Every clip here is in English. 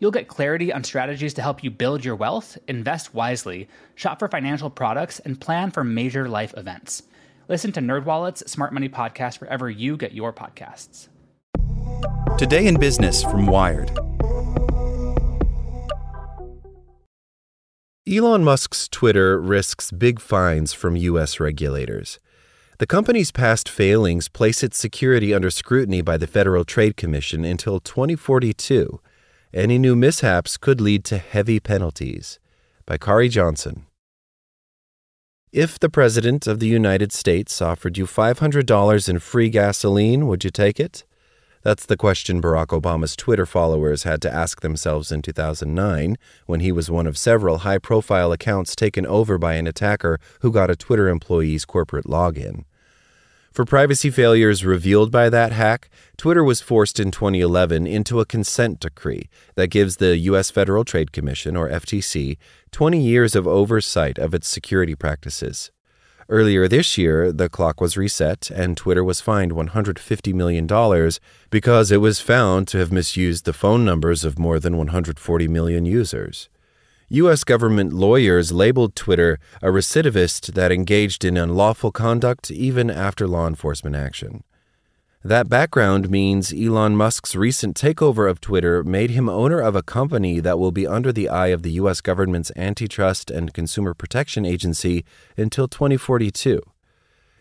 You'll get clarity on strategies to help you build your wealth, invest wisely, shop for financial products, and plan for major life events. Listen to NerdWallet's Smart Money Podcast wherever you get your podcasts. Today in Business from Wired. Elon Musk's Twitter risks big fines from U.S. regulators. The company's past failings place its security under scrutiny by the Federal Trade Commission until 2042. Any new mishaps could lead to heavy penalties. By Khari Johnson. If the President of the United States offered you $500 in free gasoline, would you take it? That's the question Barack Obama's Twitter followers had to ask themselves in 2009 when he was one of several high profile accounts taken over by an attacker who got a Twitter employee's corporate login. For privacy failures revealed by that hack, Twitter was forced in 2011 into a consent decree that gives the U.S. Federal Trade Commission, or FTC, 20 years of oversight of its security practices. Earlier this year, the clock was reset and Twitter was fined $150 million because it was found to have misused the phone numbers of more than 140 million users. U.S. government lawyers labeled Twitter a recidivist that engaged in unlawful conduct even after law enforcement action. That background means Elon Musk's recent takeover of Twitter made him owner of a company that will be under the eye of the U.S. government's Antitrust and Consumer Protection Agency until 2042.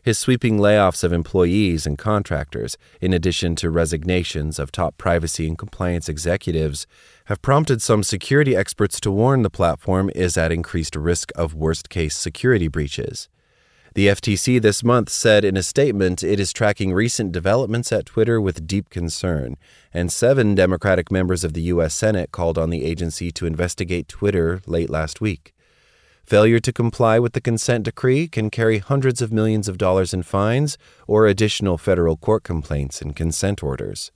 His sweeping layoffs of employees and contractors, in addition to resignations of top privacy and compliance executives, have prompted some security experts to warn the platform is at increased risk of worst case security breaches. The FTC this month said in a statement it is tracking recent developments at Twitter with deep concern, and seven Democratic members of the U.S. Senate called on the agency to investigate Twitter late last week. Failure to comply with the consent decree can carry hundreds of millions of dollars in fines or additional federal court complaints and consent orders.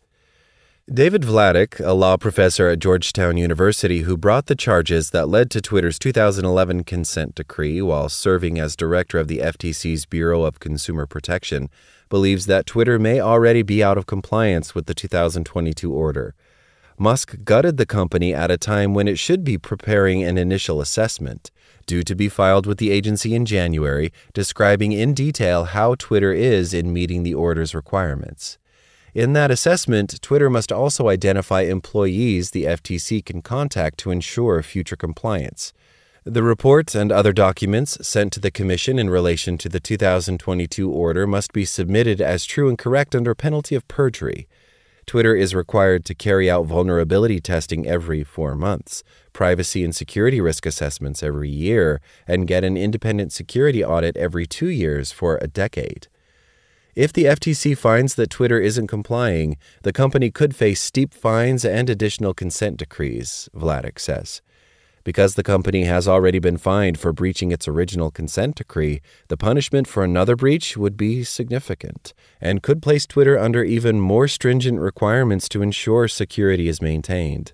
David Vladeck, a law professor at Georgetown University who brought the charges that led to Twitter's 2011 consent decree while serving as director of the FTC's Bureau of Consumer Protection, believes that Twitter may already be out of compliance with the 2022 order. Musk gutted the company at a time when it should be preparing an initial assessment, due to be filed with the agency in January, describing in detail how Twitter is in meeting the order's requirements. In that assessment, Twitter must also identify employees the FTC can contact to ensure future compliance. The report and other documents sent to the Commission in relation to the 2022 order must be submitted as true and correct under penalty of perjury. Twitter is required to carry out vulnerability testing every four months, privacy and security risk assessments every year, and get an independent security audit every two years for a decade. If the FTC finds that Twitter isn't complying, the company could face steep fines and additional consent decrees, Vladeck says. Because the company has already been fined for breaching its original consent decree, the punishment for another breach would be significant and could place Twitter under even more stringent requirements to ensure security is maintained.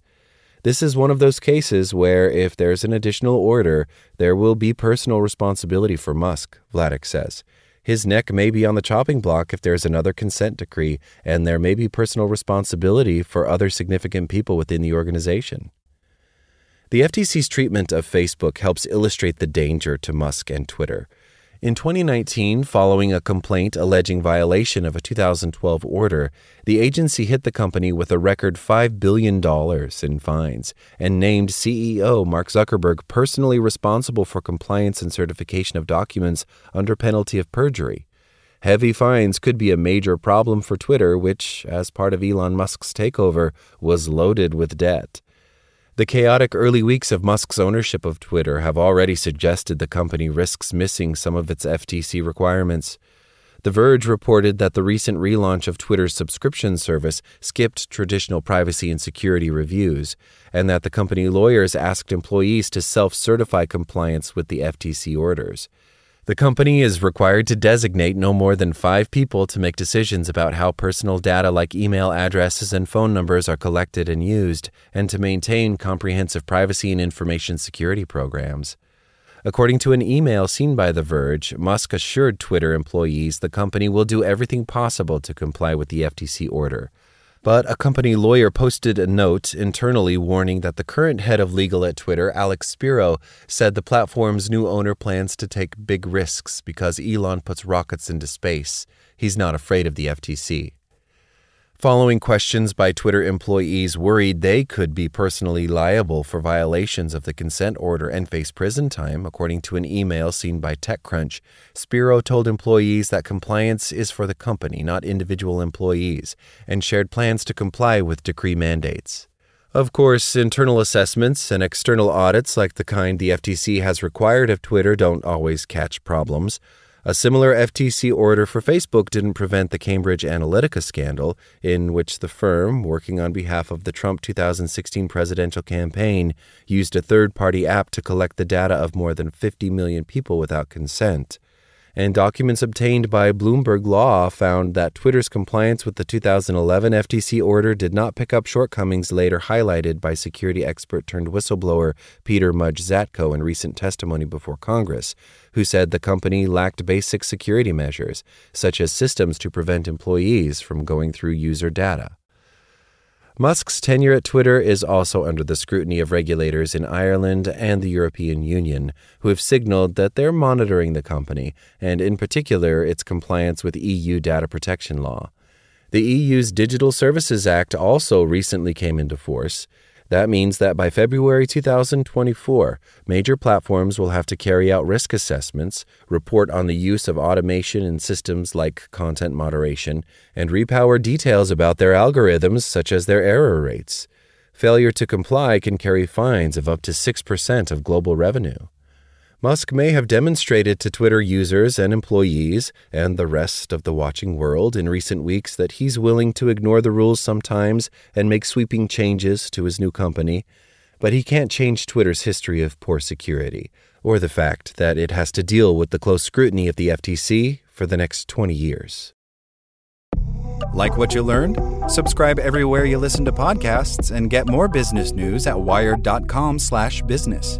This is one of those cases where, if there's an additional order, there will be personal responsibility for Musk, Vladeck says. His neck may be on the chopping block if there's another consent decree, and there may be personal responsibility for other significant people within the organization. The FTC's treatment of Facebook helps illustrate the danger to Musk and Twitter. In 2019, following a complaint alleging violation of a 2012 order, the agency hit the company with a record $5 billion in fines and named CEO Mark Zuckerberg personally responsible for compliance and certification of documents under penalty of perjury. Heavy fines could be a major problem for Twitter, which, as part of Elon Musk's takeover, was loaded with debt. The chaotic early weeks of Musk's ownership of Twitter have already suggested the company risks missing some of its FTC requirements. The Verge reported that the recent relaunch of Twitter's subscription service skipped traditional privacy and security reviews, and that the company lawyers asked employees to self certify compliance with the FTC orders. The company is required to designate no more than five people to make decisions about how personal data like email addresses and phone numbers are collected and used, and to maintain comprehensive privacy and information security programs. According to an email seen by The Verge, Musk assured Twitter employees the company will do everything possible to comply with the FTC order. But a company lawyer posted a note internally warning that the current head of legal at Twitter, Alex Spiro, said the platform's new owner plans to take big risks because Elon puts rockets into space. He's not afraid of the FTC. Following questions by Twitter employees worried they could be personally liable for violations of the consent order and face prison time, according to an email seen by TechCrunch, Spiro told employees that compliance is for the company, not individual employees, and shared plans to comply with decree mandates. Of course, internal assessments and external audits like the kind the FTC has required of Twitter don't always catch problems. A similar FTC order for Facebook didn't prevent the Cambridge Analytica scandal, in which the firm, working on behalf of the Trump 2016 presidential campaign, used a third party app to collect the data of more than 50 million people without consent and documents obtained by Bloomberg Law found that Twitter's compliance with the 2011 FTC order did not pick up shortcomings later highlighted by security expert turned whistleblower Peter Mudge Zatko in recent testimony before Congress, who said the company lacked basic security measures, such as systems to prevent employees from going through user data. Musk's tenure at Twitter is also under the scrutiny of regulators in Ireland and the European Union, who have signaled that they're monitoring the company, and in particular its compliance with EU data protection law. The EU's Digital Services Act also recently came into force. That means that by February 2024, major platforms will have to carry out risk assessments, report on the use of automation in systems like content moderation, and repower details about their algorithms, such as their error rates. Failure to comply can carry fines of up to 6% of global revenue. Musk may have demonstrated to Twitter users and employees and the rest of the watching world in recent weeks that he's willing to ignore the rules sometimes and make sweeping changes to his new company, but he can't change Twitter's history of poor security or the fact that it has to deal with the close scrutiny of the FTC for the next 20 years. Like what you learned? Subscribe everywhere you listen to podcasts and get more business news at wired.com/business.